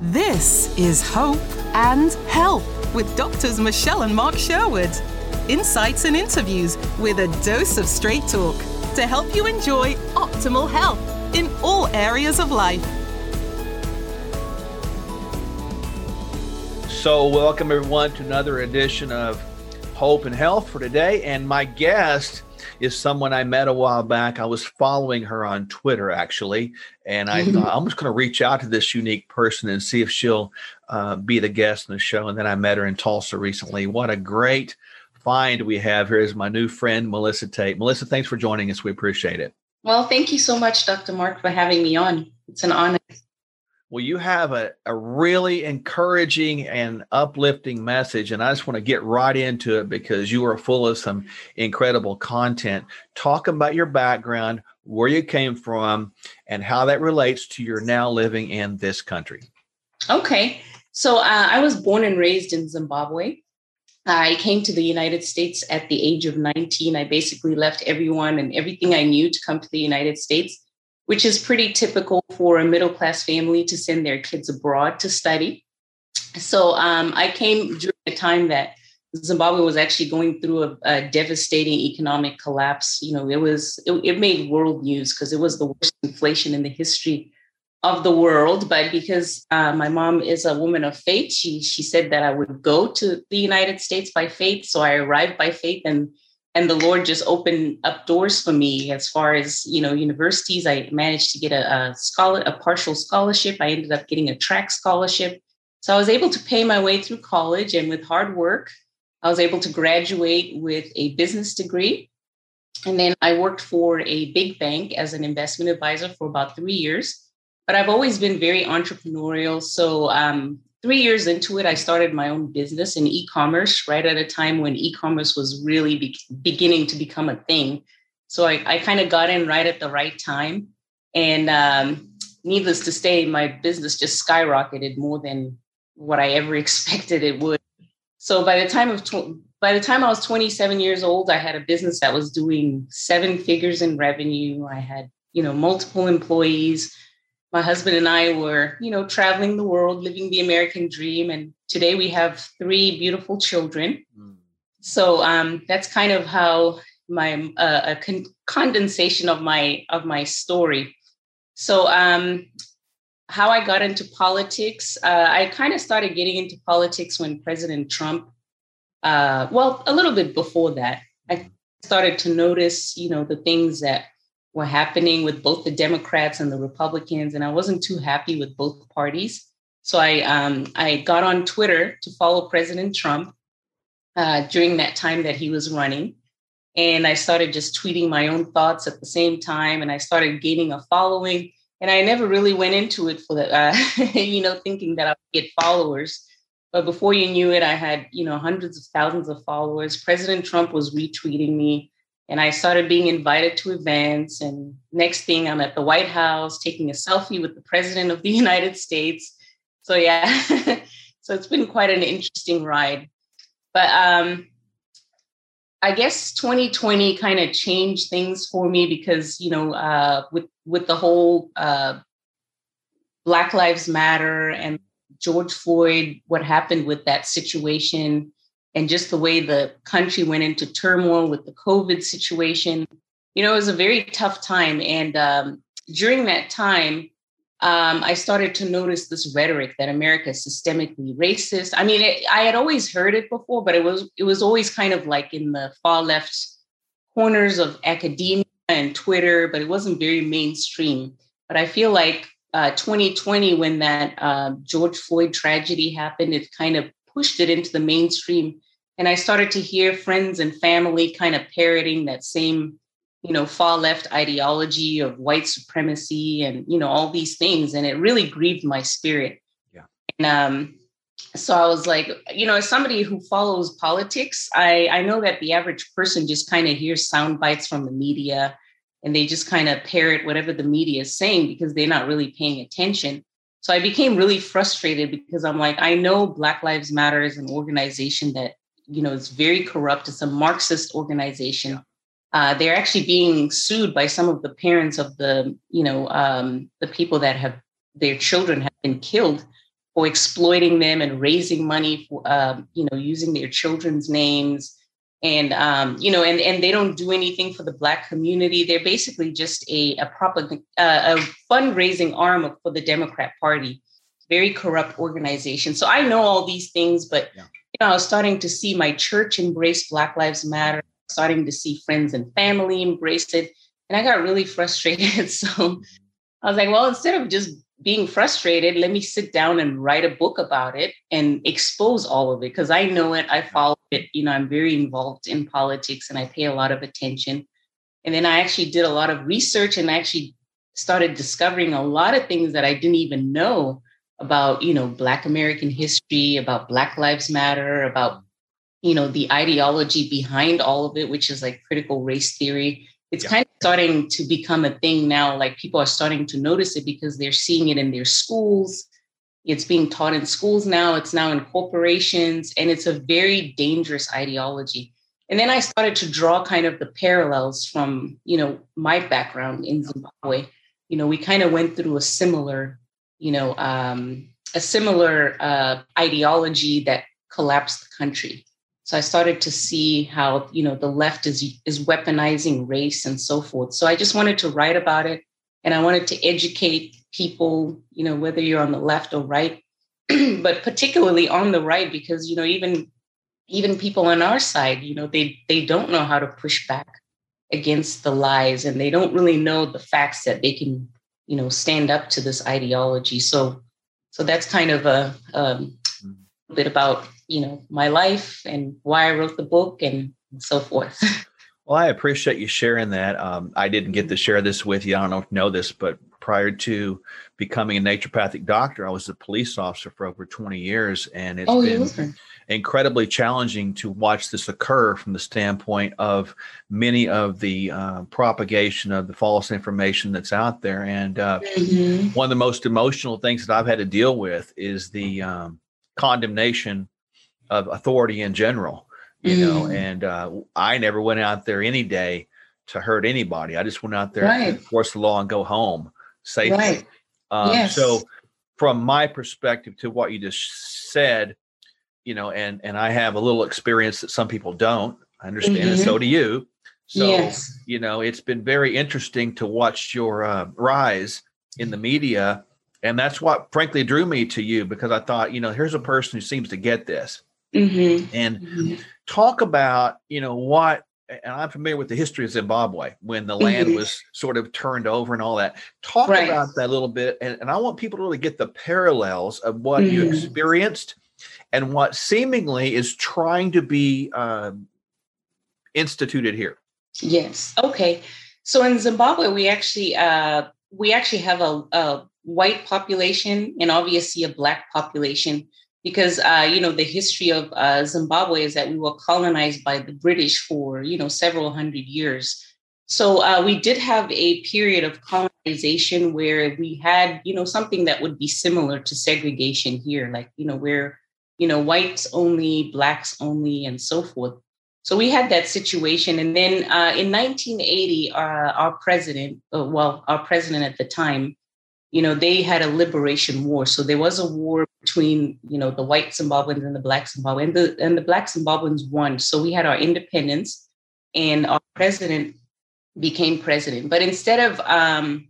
This is Hope and Health with doctors Michelle and Mark Sherwood. Insights and interviews with a dose of straight talk to help you enjoy optimal health in all areas of life. So, welcome everyone to another edition of Hope and Health for today. And my guest is someone I met a while back. I was following her on Twitter actually, and I thought I'm just going to reach out to this unique person and see if she'll uh, be the guest in the show. And then I met her in Tulsa recently. What a great find we have here is my new friend Melissa Tate. Melissa, thanks for joining us. We appreciate it. Well, thank you so much, Dr. Mark, for having me on. It's an honor. Well, you have a, a really encouraging and uplifting message, and I just want to get right into it because you are full of some incredible content. Talk about your background, where you came from, and how that relates to your now living in this country. Okay. So uh, I was born and raised in Zimbabwe. I came to the United States at the age of 19. I basically left everyone and everything I knew to come to the United States which is pretty typical for a middle class family to send their kids abroad to study. So um, I came during a time that Zimbabwe was actually going through a, a devastating economic collapse. You know, it was it, it made world news because it was the worst inflation in the history of the world. But because uh, my mom is a woman of faith, she she said that I would go to the United States by faith. So I arrived by faith and and the lord just opened up doors for me as far as you know universities. I managed to get a, a scholar a partial scholarship. I ended up getting a track scholarship. So i was able to pay my way through college and with hard work i was able to graduate with a business degree. And then i worked for a big bank as an investment advisor for about three years. But i've always been very entrepreneurial. So um, three years into it, I started my own business in e commerce right at a time when e commerce was really be- beginning to become a thing. So I, I kind of got in right at the right time. And um, needless to say, my business just skyrocketed more than what I ever expected it would. So by the time of tw- by the time I was 27 years old, I had a business that was doing seven figures in revenue. I had, you know, multiple employees my husband and I were, you know, traveling the world, living the American dream. And today we have three beautiful children. Mm. So um, that's kind of how my uh, a con- condensation of my of my story. So um, how I got into politics, uh, I kind of started getting into politics when President Trump. Uh, well, a little bit before that, I started to notice, you know, the things that were happening with both the Democrats and the Republicans, and I wasn't too happy with both parties. So I um, I got on Twitter to follow President Trump uh, during that time that he was running, and I started just tweeting my own thoughts at the same time, and I started gaining a following. And I never really went into it for the, uh, you know, thinking that I would get followers. But before you knew it, I had, you know, hundreds of thousands of followers. President Trump was retweeting me and I started being invited to events. And next thing, I'm at the White House taking a selfie with the President of the United States. So, yeah, so it's been quite an interesting ride. But um, I guess 2020 kind of changed things for me because, you know, uh, with, with the whole uh, Black Lives Matter and George Floyd, what happened with that situation and just the way the country went into turmoil with the COVID situation. You know, it was a very tough time. And um, during that time, um, I started to notice this rhetoric that America is systemically racist. I mean, it, I had always heard it before, but it was it was always kind of like in the far left corners of academia and Twitter, but it wasn't very mainstream. But I feel like uh, 2020, when that uh, George Floyd tragedy happened, it kind of pushed it into the mainstream. And I started to hear friends and family kind of parroting that same, you know, far left ideology of white supremacy and, you know, all these things. And it really grieved my spirit. Yeah. And um, so I was like, you know, as somebody who follows politics, I, I know that the average person just kind of hears sound bites from the media and they just kind of parrot whatever the media is saying because they're not really paying attention. So I became really frustrated because I'm like, I know Black Lives Matter is an organization that, you know, it's very corrupt. It's a Marxist organization. Uh, they're actually being sued by some of the parents of the, you know, um, the people that have their children have been killed for exploiting them and raising money for, um, you know, using their children's names. And, um, you know, and, and they don't do anything for the Black community. They're basically just a, a, propaganda, uh, a fundraising arm for the Democrat Party, very corrupt organization. So I know all these things, but, yeah. You know, I was starting to see my church embrace Black Lives Matter, starting to see friends and family embrace it. And I got really frustrated. so I was like, well, instead of just being frustrated, let me sit down and write a book about it and expose all of it because I know it, I follow it. You know, I'm very involved in politics and I pay a lot of attention. And then I actually did a lot of research and I actually started discovering a lot of things that I didn't even know about, you know, Black American history, about Black Lives Matter, about, you know, the ideology behind all of it, which is like critical race theory it's yeah. kind of starting to become a thing now. Like people are starting to notice it because they're seeing it in their schools. It's being taught in schools now. It's now in corporations, and it's a very dangerous ideology. And then I started to draw kind of the parallels from, you know, my background in Zimbabwe. You know, we kind of went through a similar, you know, um, a similar uh, ideology that collapsed the country. So I started to see how you know the left is is weaponizing race and so forth. So I just wanted to write about it, and I wanted to educate people, you know, whether you're on the left or right, but particularly on the right, because you know even even people on our side, you know, they they don't know how to push back against the lies, and they don't really know the facts that they can, you know, stand up to this ideology. So so that's kind of a, um, a bit about you know my life and why I wrote the book and so forth. Well, I appreciate you sharing that. Um, I didn't get to share this with you. I don't know if you know this, but prior to becoming a naturopathic doctor, I was a police officer for over 20 years, and it's oh, been incredibly challenging to watch this occur from the standpoint of many of the uh, propagation of the false information that's out there. And uh, mm-hmm. one of the most emotional things that I've had to deal with is the um, condemnation of authority in general you mm. know and uh, i never went out there any day to hurt anybody i just went out there right. to enforce the law and go home safely right. um, yes. so from my perspective to what you just said you know and and i have a little experience that some people don't i understand mm-hmm. and so do you so yes. you know it's been very interesting to watch your uh, rise in the media and that's what frankly drew me to you because i thought you know here's a person who seems to get this Mm-hmm. And mm-hmm. talk about, you know, what, and I'm familiar with the history of Zimbabwe when the land mm-hmm. was sort of turned over and all that. Talk right. about that a little bit. And, and, I want people to really get the parallels of what you mm-hmm. experienced and what seemingly is trying to be um, instituted here. Yes. Okay. So in Zimbabwe, we actually, uh, we actually have a, a white population and obviously a black population because uh, you know the history of uh, Zimbabwe is that we were colonized by the British for you know several hundred years. So uh, we did have a period of colonization where we had you know something that would be similar to segregation here, like you know where you know whites only, blacks only, and so forth. So we had that situation, and then uh, in 1980, uh, our president, uh, well, our president at the time, you know, they had a liberation war. So there was a war between, you know, the white Zimbabweans and the black Zimbabweans, and the, and the black Zimbabweans won. So we had our independence and our president became president. But instead of, um,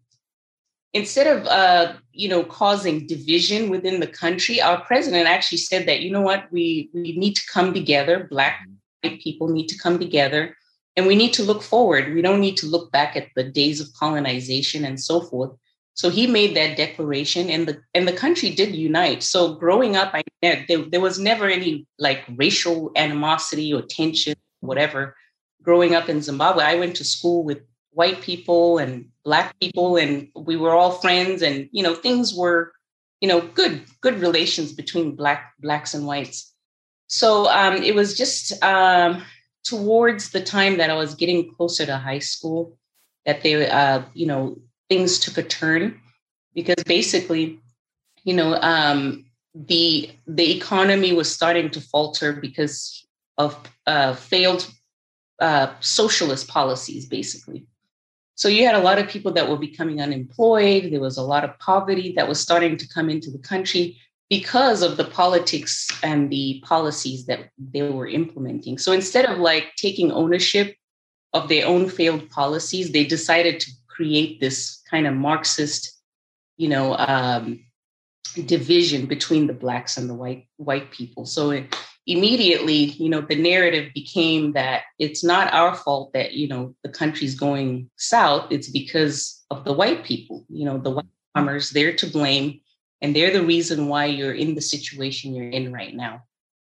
instead of, uh, you know, causing division within the country, our president actually said that, you know what, we, we need to come together. Black white people need to come together and we need to look forward. We don't need to look back at the days of colonization and so forth so he made that declaration, and the and the country did unite. So growing up, I there, there was never any like racial animosity or tension, whatever. Growing up in Zimbabwe, I went to school with white people and black people, and we were all friends, and you know things were, you know, good good relations between black blacks and whites. So um, it was just um, towards the time that I was getting closer to high school that they, uh, you know, things took a turn because basically, you know, um, the the economy was starting to falter because of uh, failed uh, socialist policies, basically. So you had a lot of people that were becoming unemployed. There was a lot of poverty that was starting to come into the country. because of the politics and the policies that they were implementing. So instead of like taking ownership of their own failed policies, they decided to create this kind of Marxist, you know, um, division between the blacks and the white white people. So it, immediately, you know, the narrative became that it's not our fault that you know the country's going south. It's because of the white people. You know, the white farmers they're to blame and they're the reason why you're in the situation you're in right now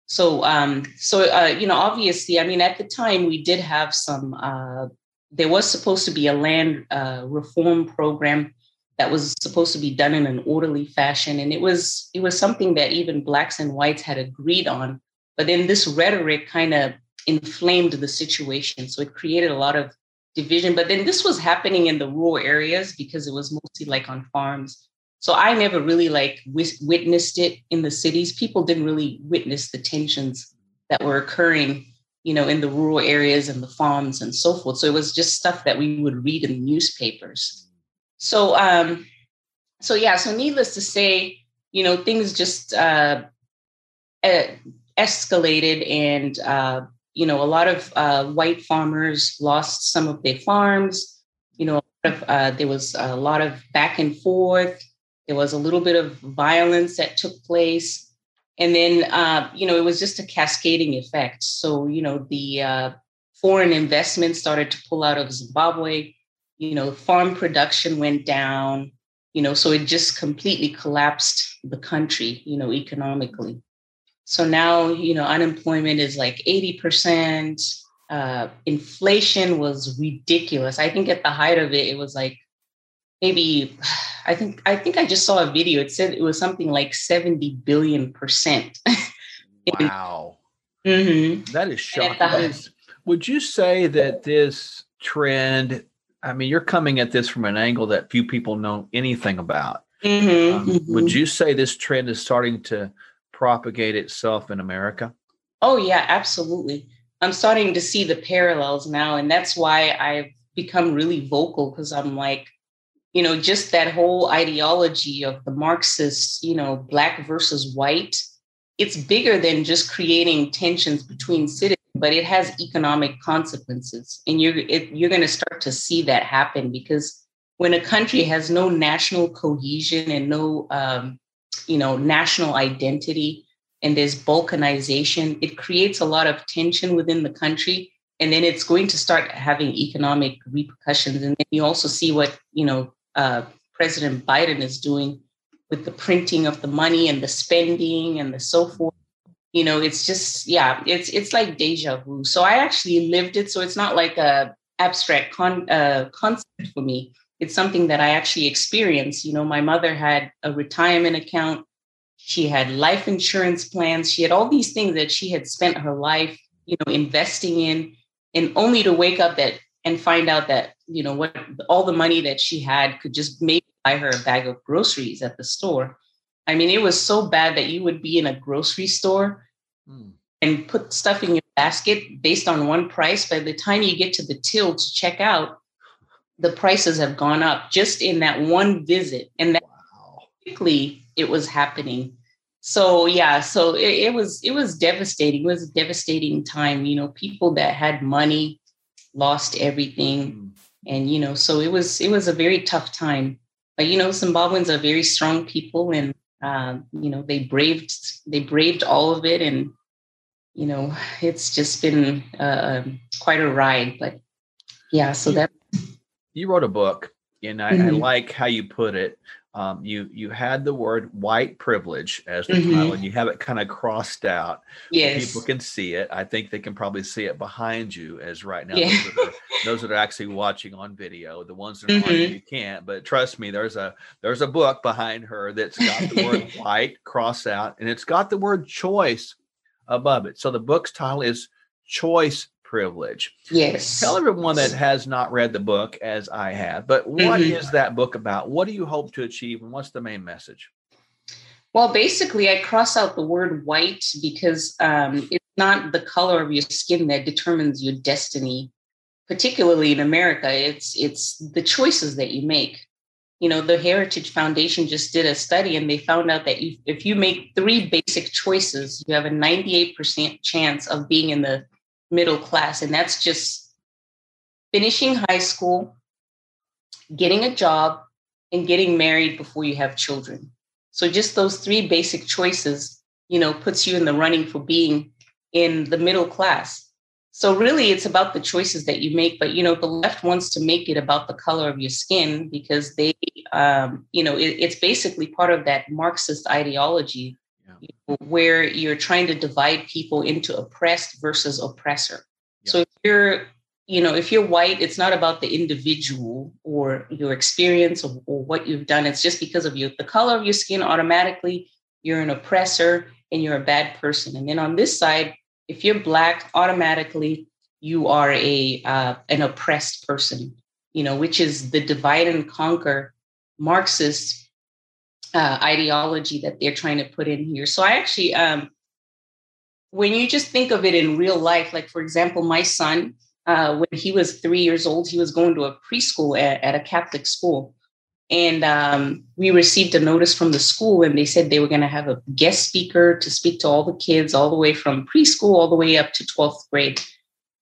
so um so uh you know obviously i mean at the time we did have some uh there was supposed to be a land uh, reform program that was supposed to be done in an orderly fashion and it was it was something that even blacks and whites had agreed on but then this rhetoric kind of inflamed the situation so it created a lot of division but then this was happening in the rural areas because it was mostly like on farms so I never really like witnessed it in the cities. People didn't really witness the tensions that were occurring, you know, in the rural areas and the farms and so forth. So it was just stuff that we would read in newspapers. So, um, so yeah. So needless to say, you know, things just uh, escalated, and uh, you know, a lot of uh, white farmers lost some of their farms. You know, of, uh, there was a lot of back and forth there was a little bit of violence that took place. And then, uh, you know, it was just a cascading effect. So, you know, the uh, foreign investment started to pull out of Zimbabwe. You know, farm production went down. You know, so it just completely collapsed the country, you know, economically. So now, you know, unemployment is like 80%. Uh, inflation was ridiculous. I think at the height of it, it was like maybe I think I think I just saw a video. It said it was something like 70 billion percent. wow. Mm-hmm. That is shocking. would you say that this trend, I mean, you're coming at this from an angle that few people know anything about. Mm-hmm, um, mm-hmm. Would you say this trend is starting to propagate itself in America? Oh, yeah, absolutely. I'm starting to see the parallels now. And that's why I've become really vocal because I'm like, you know, just that whole ideology of the Marxist, you know, black versus white, it's bigger than just creating tensions between citizens, but it has economic consequences. And you're it, you're going to start to see that happen because when a country has no national cohesion and no, um, you know, national identity, and there's balkanization, it creates a lot of tension within the country and then it's going to start having economic repercussions and then you also see what you know uh, President Biden is doing with the printing of the money and the spending and the so forth. You know, it's just yeah, it's it's like deja vu. So I actually lived it. So it's not like a abstract con- uh, concept for me. It's something that I actually experienced. You know, my mother had a retirement account. She had life insurance plans. She had all these things that she had spent her life, you know, investing in, and only to wake up that and find out that you know what all the money that she had could just maybe buy her a bag of groceries at the store i mean it was so bad that you would be in a grocery store mm. and put stuff in your basket based on one price by the time you get to the till to check out the prices have gone up just in that one visit. And that wow. quickly it was happening. So yeah so it, it was it was devastating. It was a devastating time you know people that had money lost everything. Mm. and you know so it was it was a very tough time. But you know zimbabweans are very strong people and uh, you know they braved they braved all of it. And you know it's just been uh, quite a ride. But yeah so that you wrote a book and I, mm-hmm. I like how you put it um, you you had the word white privilege as the mm-hmm. title, and you have it kind of crossed out. Yes, people can see it. I think they can probably see it behind you as right now. Yeah. Those, that are, those, that are, actually watching on video, the ones that are mm-hmm. on you can't. But trust me, there's a there's a book behind her that's got the word white crossed out, and it's got the word choice above it. So the book's title is Choice privilege. Yes. Tell everyone that has not read the book as I have, but what mm-hmm. is that book about? What do you hope to achieve and what's the main message? Well, basically, I cross out the word white because um, it's not the color of your skin that determines your destiny. Particularly in America, it's it's the choices that you make. you know, the Heritage Foundation just did a study and they found out that if you make three basic choices, you have a 98% chance of being in the middle class. And that's just finishing high school, getting a job, and getting married before you have children. So just those three basic choices, you know, puts you in the running for being in the middle class. So really it's about the choices that you make, but you know, the left wants to make it about the color of your skin because they um, you know, it, it's basically part of that Marxist ideology. You know, where you're trying to divide people into oppressed versus oppressor. Yeah. So if you're you know, if you're white, it's not about the individual or your experience or, or, what you've done. It's just because of you, the color of your skin. Automatically, you're an oppressor and you're a bad person. And then on this side, if you're black, automatically you are a uh, an oppressed person. You know, which is the divide and conquer Marxist uh, ideology that they're trying to put in here. So I actually, um, when you just think of it in real life, like for example, my son uh, when he was three years old, he was going to a preschool at, at a Catholic school. And um, we received a notice from the school, and they said they were going to have a guest speaker to speak to all the kids, all the way from preschool all the way up to 12th grade.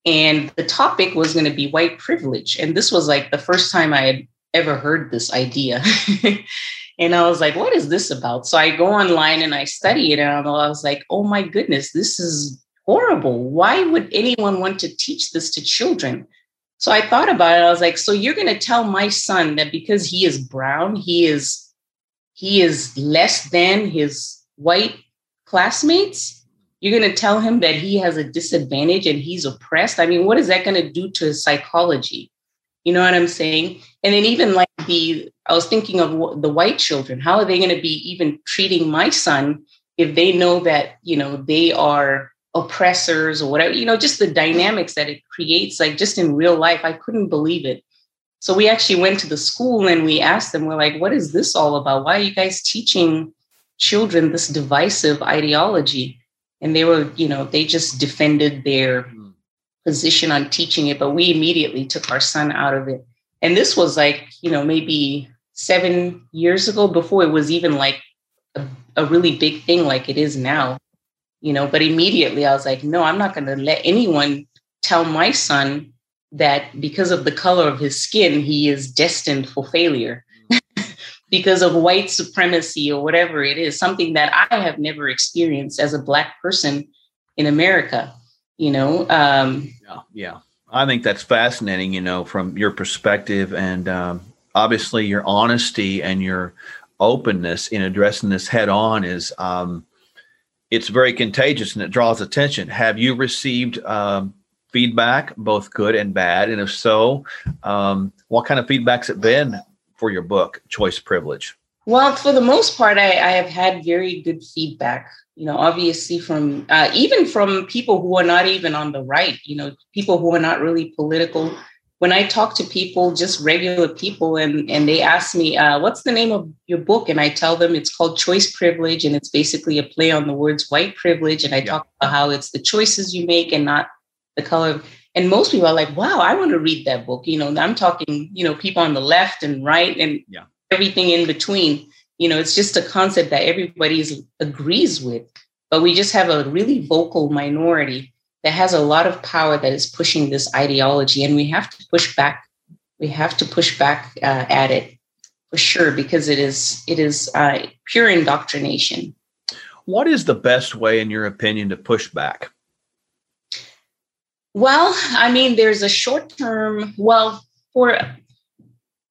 And the topic was going to be white privilege. And this was like the first time I had ever heard this idea. and I was like, what is this about? So I go online and I study it, and I was like, oh my goodness, this is horrible. Why would anyone want to teach this to children? So I thought about it. I was like, so you're going to tell my son that because he is brown, he is he is less than his white classmates? You're going to tell him that he has a disadvantage and he's oppressed? I mean, what is that going to do to his psychology? You know what I'm saying? And then even like the I was thinking of the white children. How are they going to be even treating my son if they know that, you know, they are oppressors or whatever, you know, just the dynamics that it creates, like just in real life, I couldn't believe it. So we actually went to the school and we asked them, we're like, what is this all about? Why are you guys teaching children this divisive ideology? And they were, you know, they just defended their hmm. position on teaching it, but we immediately took our son out of it. And this was like, you know, maybe seven years ago before it was even like a, a really big thing like it is now you know but immediately i was like no i'm not going to let anyone tell my son that because of the color of his skin he is destined for failure because of white supremacy or whatever it is something that i have never experienced as a black person in america you know um, yeah yeah i think that's fascinating you know from your perspective and um, obviously your honesty and your openness in addressing this head on is um, it's very contagious and it draws attention. Have you received um, feedback, both good and bad? And if so, um, what kind of feedback's it been for your book, Choice Privilege? Well, for the most part, I, I have had very good feedback. You know, obviously from uh, even from people who are not even on the right. You know, people who are not really political when I talk to people, just regular people, and, and they ask me, uh, what's the name of your book? And I tell them it's called Choice Privilege, and it's basically a play on the words white privilege. And I yeah. talk about how it's the choices you make and not the color. And most people are like, wow, I want to read that book. You know, I'm talking, you know, people on the left and right and yeah. Everything in between. You know, it's just a concept that everybody agrees with, but we just have a really vocal minority that has a lot of power that is pushing this ideology and we have to push back. We have to push back uh, at it for sure because it is it is uh, pure indoctrination. What is the best way in your opinion to push back? Well i mean there's a short term well for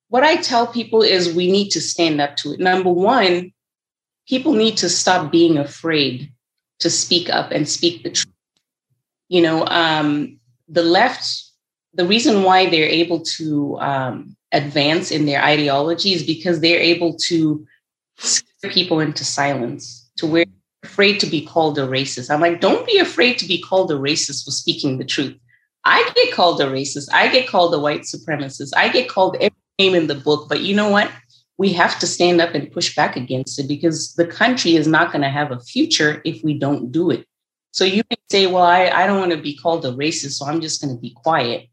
what i tell people is we need to stand up to it number one people need to stop being afraid to speak up and speak the truth you know, um, the left, the reason why they're able to um, advance in their ideology is because they're able to scare people into silence to where afraid to be called a racist. I'm like, don't be afraid to be called a racist for speaking the truth. I get called a racist. I get called a white supremacist. I get called every name in the book. But you know what? We have to stand up and push back against it because the country is not going to have a future if we don't do it. So you may say, well, I, I don't want to be called a racist, so I'm just going to be quiet.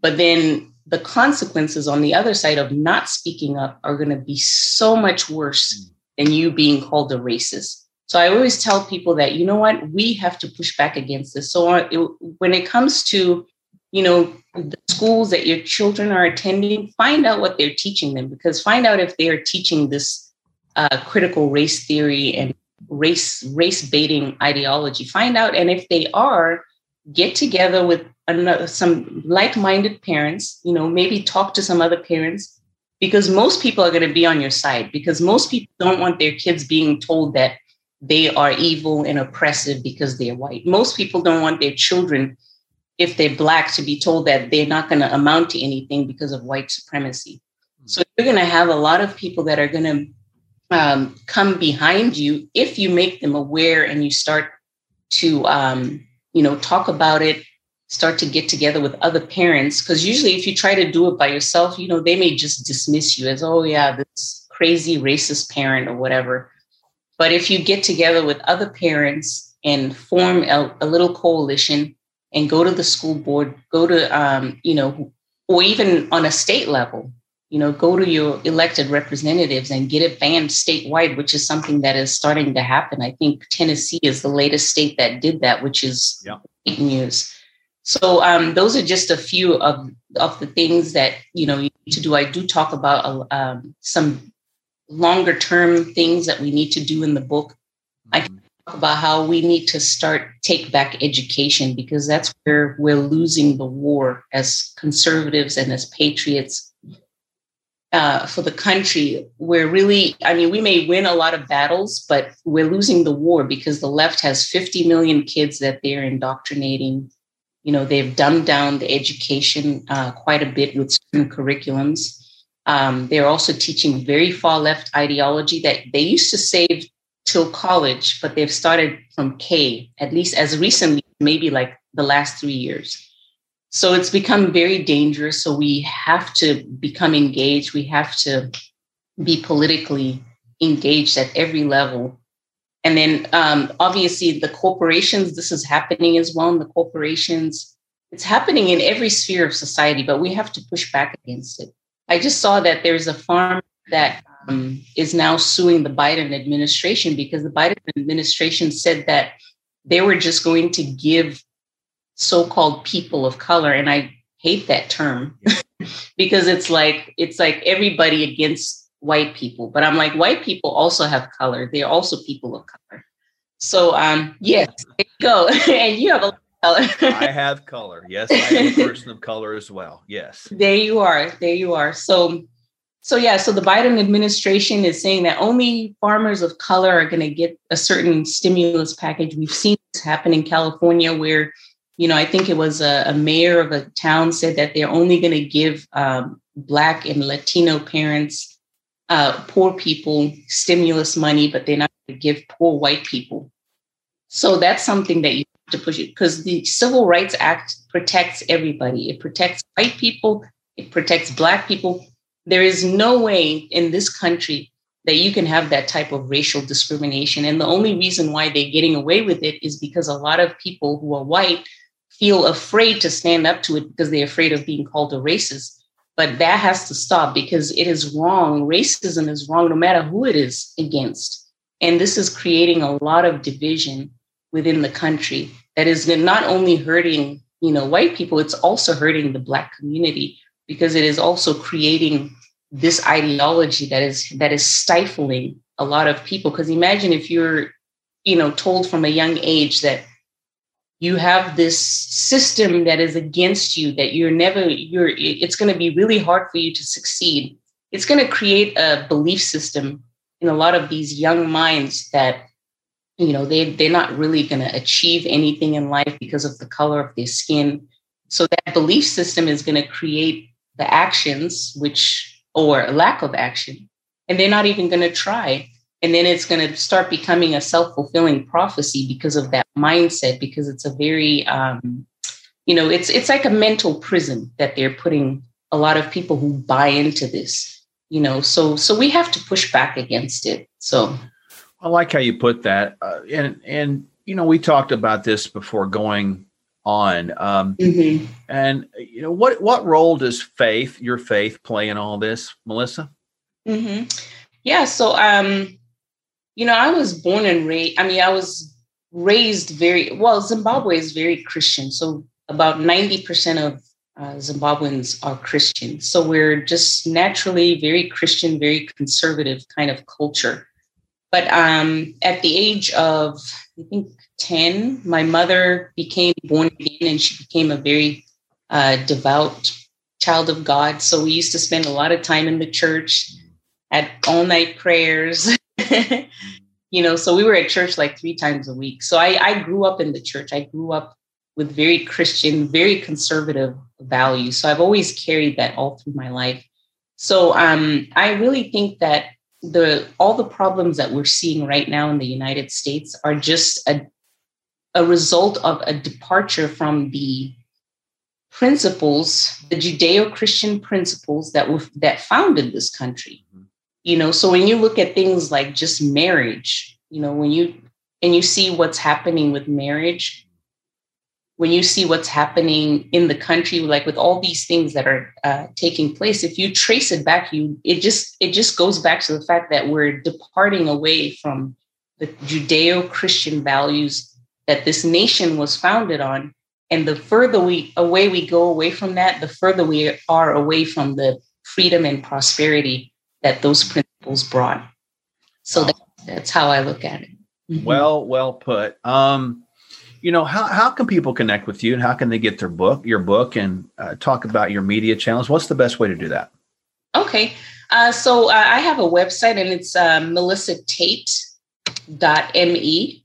But then the consequences on the other side of not speaking up are going to be so much worse mm. than you being called a racist. So I always tell people that, you know what, we have to push back against this. So uh, it, when it comes to, you know, the schools that your children are attending, find out what they're teaching them because find out if they are teaching this uh, critical race theory and race race baiting ideology. Find out, and if they are, get together with another, some like-minded parents. You know, maybe talk to some other parents because most people are going to be on your side because most people don't want their kids being told that they are evil and oppressive because they're white. Most people don't want their children, if they're black, to be told that they're not going to amount to anything because of white supremacy. So you're going to have a lot of people that are going to um, come behind you if you make them aware and you start to um, you know talk about it start to get together with other parents. Because usually if you try to do it by yourself you know they may just dismiss you as oh yeah this crazy racist parent or whatever. But if you get together with other parents and form a, a little coalition and go to the school board go to um, you know or even on a state level you know, go to your elected representatives and get it banned statewide, which is something that is starting to happen. I think Tennessee is the latest state that did that, which is yeah. news. So um, those are just a few of of the things that you know you need to do. I do talk about uh, um, some longer term things that we need to do in the book. I mm-hmm. About how we need to start take back education because that's where we're losing the war as conservatives and as patriots uh, for the country, we're really, I mean, we may win a lot of battles, but we're losing the war because the left has 50 million kids that they're indoctrinating. You know, they've dumbed down the education uh, quite a bit with certain curriculums. Um, they're also teaching very far left ideology that they used to save till college, but they've started from K, at least as recently, maybe like the last three years. So it's become very dangerous. So we have to become engaged. We have to be politically engaged at every level. And then um, obviously the corporations, this is happening as well in the corporations. It's happening in every sphere of society, but we have to push back against it. I just saw that there's a farm that um, is now suing the Biden administration because the Biden administration said that they were just going to give so-called people of color and i hate that term because it's like it's like everybody against white people. But i'm like white people also have color. They're also people of color. So um yes there you go. And you have a color. I have color. Yes i am a person of color as well. Yes. There you are. There you are. So so yeah so the biden administration is saying that only farmers of color are going to get a certain stimulus package we've seen this happen in california where you know, I think it was a, a mayor of a town said that they're only going to give um, Black and Latino parents, uh, poor people, stimulus money, but they're not going to give poor white people. So that's something that you have to push it because the Civil Rights Act protects everybody. It protects white people, it protects Black people. There is no way in this country that you can have that type of racial discrimination. And the only reason why they're getting away with it is because a lot of people who are white feel afraid to stand up to it because they're afraid of being called a racist. But that has to stop because it is wrong. Racism is wrong no matter who it is against. And this is creating a lot of division within the country that is not only hurting, you know, white people, it's also hurting the black community because it is also creating this ideology that is that is stifling a lot of people. Because imagine if you're, you know, told from a young age that you have this system that is against you that you're never you're it's going to be really hard for you to succeed it's going to create a belief system in a lot of these young minds that you know they they're not really going to achieve anything in life because of the color of their skin so that belief system is going to create the actions which or lack of action and they're not even going to try. And then it's going to start becoming a self-fulfilling prophecy because of that mindset because it's a very um, you know it's it's like a mental prison that they're putting a lot of people who buy into this you know? So so we have to push back against it so. I like how you put that uh, and and you know we talked about this before going on. Um, mm-hmm. And you know what what role does faith, your faith, play in all this, Melissa? Mm-hmm. Yeah. So, um, you know, I was born and raised. I mean, I was raised very well. Zimbabwe is very Christian, so about ninety percent of uh, Zimbabweans are Christian. So we're just naturally very Christian, very conservative kind of culture. But um, at the age of, I think, 10, my mother became born again and she became a very uh, devout child of God. So we used to spend a lot of time in the church, at all night prayers. you know, so we were at church like three times a week. So I, I grew up in the church. I grew up with very Christian, very conservative values. So I've always carried that all through my life. So um, I really think that the all the problems that we're seeing right now in the United States are just a a result of a departure from the principles, the Judeo-Christian principles that were that founded this country. Mm-hmm. You know, so when you look at things like just marriage, you know, when you and you see what's happening with marriage, when you see what's happening in the country like with all these things that are uh, taking place if you trace it back you it just it just goes back to the fact that we're departing away from the judeo-christian values that this nation was founded on and the further we away we go away from that the further we are away from the freedom and prosperity that those principles brought so wow. that, that's how i look at it mm-hmm. well well put um you know how, how can people connect with you and how can they get their book your book and uh, talk about your media channels? What's the best way to do that? Okay. Uh, so uh, i have a website and it's uh, melissatate.me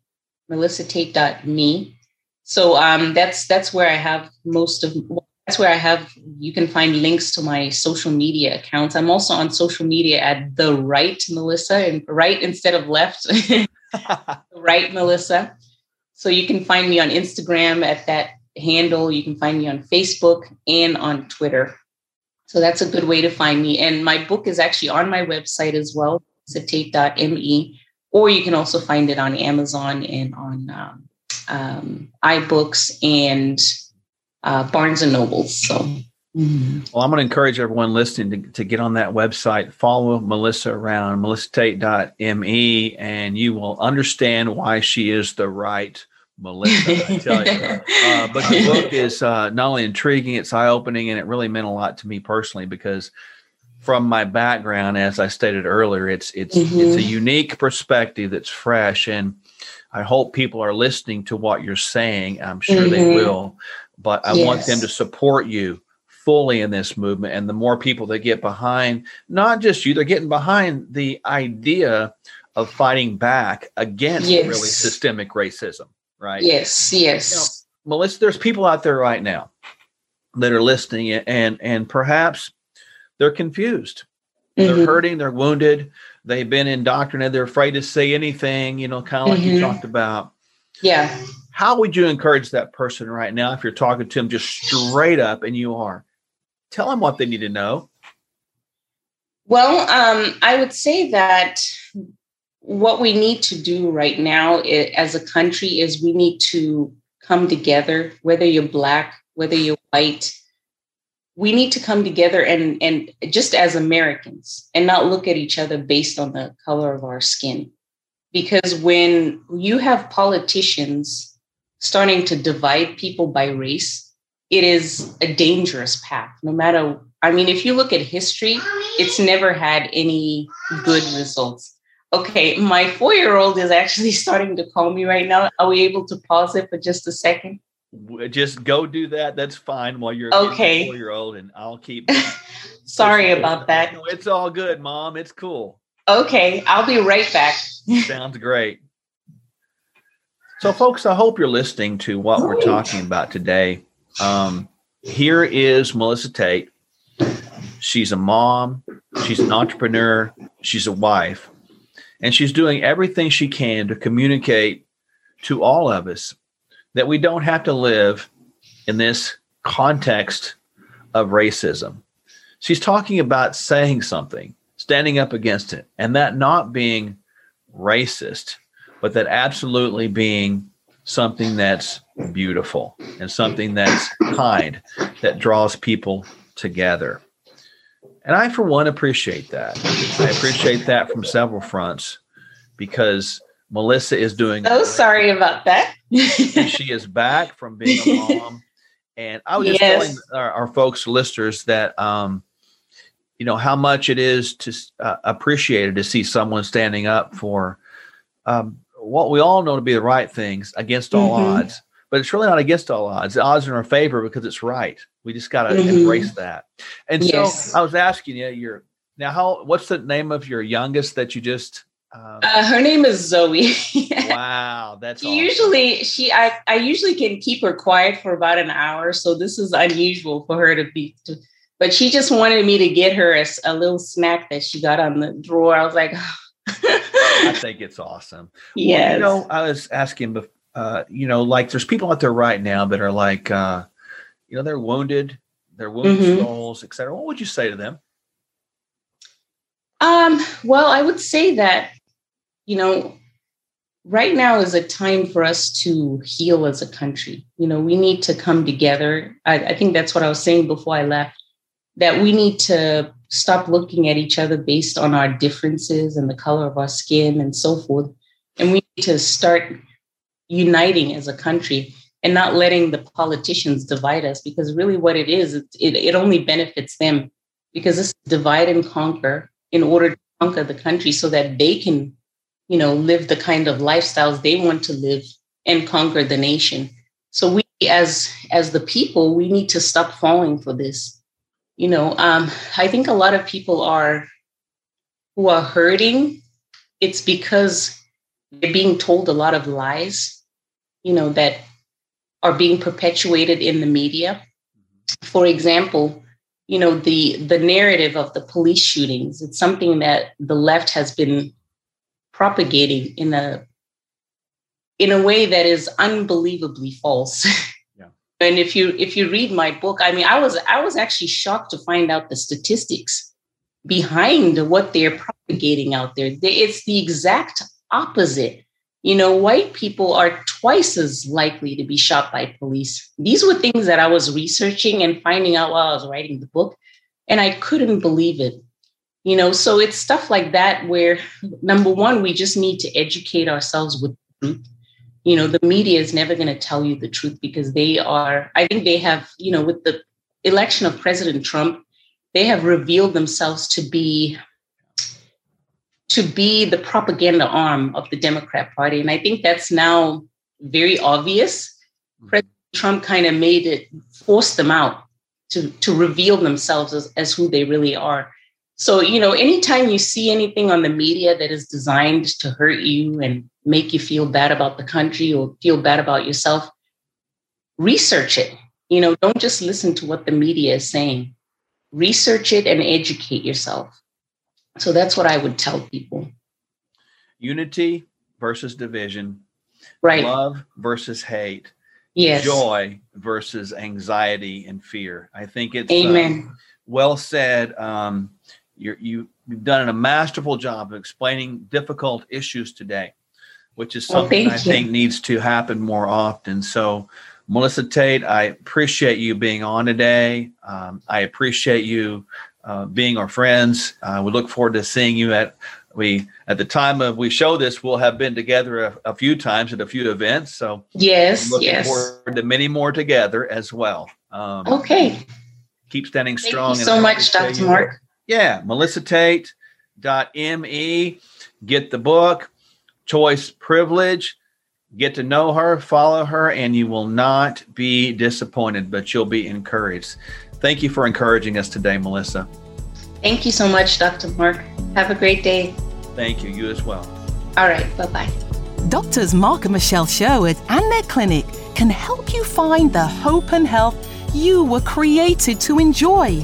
melissatate.me so um, that's that's where i have most of that's where i have you can find links to my social media accounts. I'm also on social media at the right melissa and right instead of left. Right melissa so you can find me on Instagram at that handle. You can find me on Facebook and on Twitter. So that's a good way to find me. And my book is actually on my website as well, citate.me, or you can also find it on Amazon and on um, um, iBooks and uh, Barnes and Nobles. So. Mm-hmm. Well, I'm going to encourage everyone listening to, to get on that website, follow Melissa around, melissatate.me, and you will understand why she is the right Melissa, I tell you. Uh, but the book is uh, not only intriguing, it's eye opening, and it really meant a lot to me personally because from my background, as I stated earlier, it's it's mm-hmm. it's a unique perspective that's fresh, and I hope people are listening to what you're saying. I'm sure mm-hmm. they will, but I yes. want them to support you fully in this movement. And the more people that get behind, not just you, they're getting behind the idea of fighting back against yes. really systemic racism right? Yes, yes. You know, Melissa, there's people out there right now that are listening and and perhaps they're confused. Mm-hmm. They're hurting, they're wounded, they've been indoctrinated, they're afraid to say anything, you know, kind of like mm-hmm. you talked about. Yeah. How would you encourage that person right now if you're talking to them just straight up and you are? Tell them what they need to know. Well, um, I would say that what we need to do right now as a country is we need to come together, whether you're Black, whether you're white. We need to come together and, and just as Americans and not look at each other based on the color of our skin. Because when you have politicians starting to divide people by race, it is a dangerous path. No matter, I mean, if you look at history, it's never had any good results Okay, my four year old is actually starting to call me right now. Are we able to pause it for just a second? Just go do that. That's fine while you're okay. Four year old, and I'll keep. Sorry about that. No, it's all good, mom. It's cool. Okay, I'll be right back. Sounds great. So, folks, I hope you're listening to what we're talking about today. Um, here is Melissa Tate. She's a mom, she's an entrepreneur, she's a wife, and she's doing everything she can to communicate to all of us that we don't have to live in this context of racism. She's talking about saying something, standing up against it, and that not being racist, but that absolutely being something that's beautiful and something that's kind that draws people together. And I, for one, appreciate that. I appreciate that from several fronts because Melissa is doing. Oh, sorry about that. she is back from being a mom. And I was just yes. telling our, our, folks, listeners, that um, you know how much it is to uh, appreciate it to see someone standing up for um, what we all know to be the right things against all mm-hmm. odds. But it's really not against all odds. The odds are in our favor because it's right. We just got to mm-hmm. embrace that. And yes. so I was asking you, your now how? What's the name of your youngest that you just? Um, uh, her name is Zoe. wow, that's awesome. usually she. I I usually can keep her quiet for about an hour, so this is unusual for her to be. To, but she just wanted me to get her a, a little snack that she got on the drawer. I was like. I think it's awesome. Yeah. Well, you know, I was asking, uh, you know, like there's people out there right now that are like, uh, you know, they're wounded, they're wounded mm-hmm. souls, etc. What would you say to them? Um, well, I would say that, you know, right now is a time for us to heal as a country. You know, we need to come together. I, I think that's what I was saying before I left, that we need to stop looking at each other based on our differences and the color of our skin and so forth. And we need to start uniting as a country and not letting the politicians divide us because really what it is, it, it, only benefits them because this divide and conquer in order to conquer the country so that they can, you know, live the kind of lifestyles they want to live and conquer the nation. So we as as the people, we need to stop falling for this you know um, i think a lot of people are who are hurting it's because they're being told a lot of lies you know that are being perpetuated in the media. For example you know the the narrative of the police shootings it's something that the left has been propagating in a in a way that is unbelievably false and if you if you read my book i mean i was i was actually shocked to find out the statistics behind what they're propagating out there. It's the exact opposite. You know white people are twice as likely to be shot by police. These were things that i was researching and finding out while i was writing the book and i couldn't believe it. You know so it's stuff like that where number one we just need to educate ourselves with truth you know the media is never going to tell you the truth because they are i think they have you know with the election of president trump they have revealed themselves to be to be the propaganda arm of the democrat party. And i think that's now very obvious. Mm-hmm. president trump kind of made it force them out to to reveal themselves as, as who they really are. So you know anytime you see anything on the media that is designed to hurt you and make you feel bad about the country or feel bad about yourself, research it. You know, don't just listen to what the media is saying. Research it and educate yourself. So that's what I would tell people. Unity versus division. Right. Love versus hate. Yes. Joy versus anxiety and fear. I think it's uh, Amen. Uh, well said. Um, you you, you've done a masterful job of explaining difficult issues today which is something I you. think needs to happen more often. So, Melissa Tate, I appreciate you being on today. Um, I appreciate you uh, being our friends. Uh, we look forward to seeing you at we at the time of we show this. We'll have been together a, a few times at a few events. So yes, looking yes. forward to many more together as well. Um, okay. Keep standing strong. Thank you so much, Dr. Mark. Yeah, Melissa Tate. Dot me. Get the book choice privilege. Get to know her, follow her, and you will not be disappointed, but you'll be encouraged. Thank you for encouraging us today, Melissa. Thank you so much, Dr. Mark. Have a great day. Thank you. You as well. All right. Bye bye. Doctors Mark and Michelle Sherwood and their clinic can help you find the hope and health you were created to enjoy.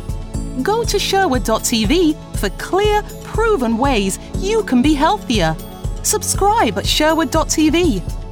Go to Sherwood.tv for clear, proven ways you can be healthier subscribe at sherwood.tv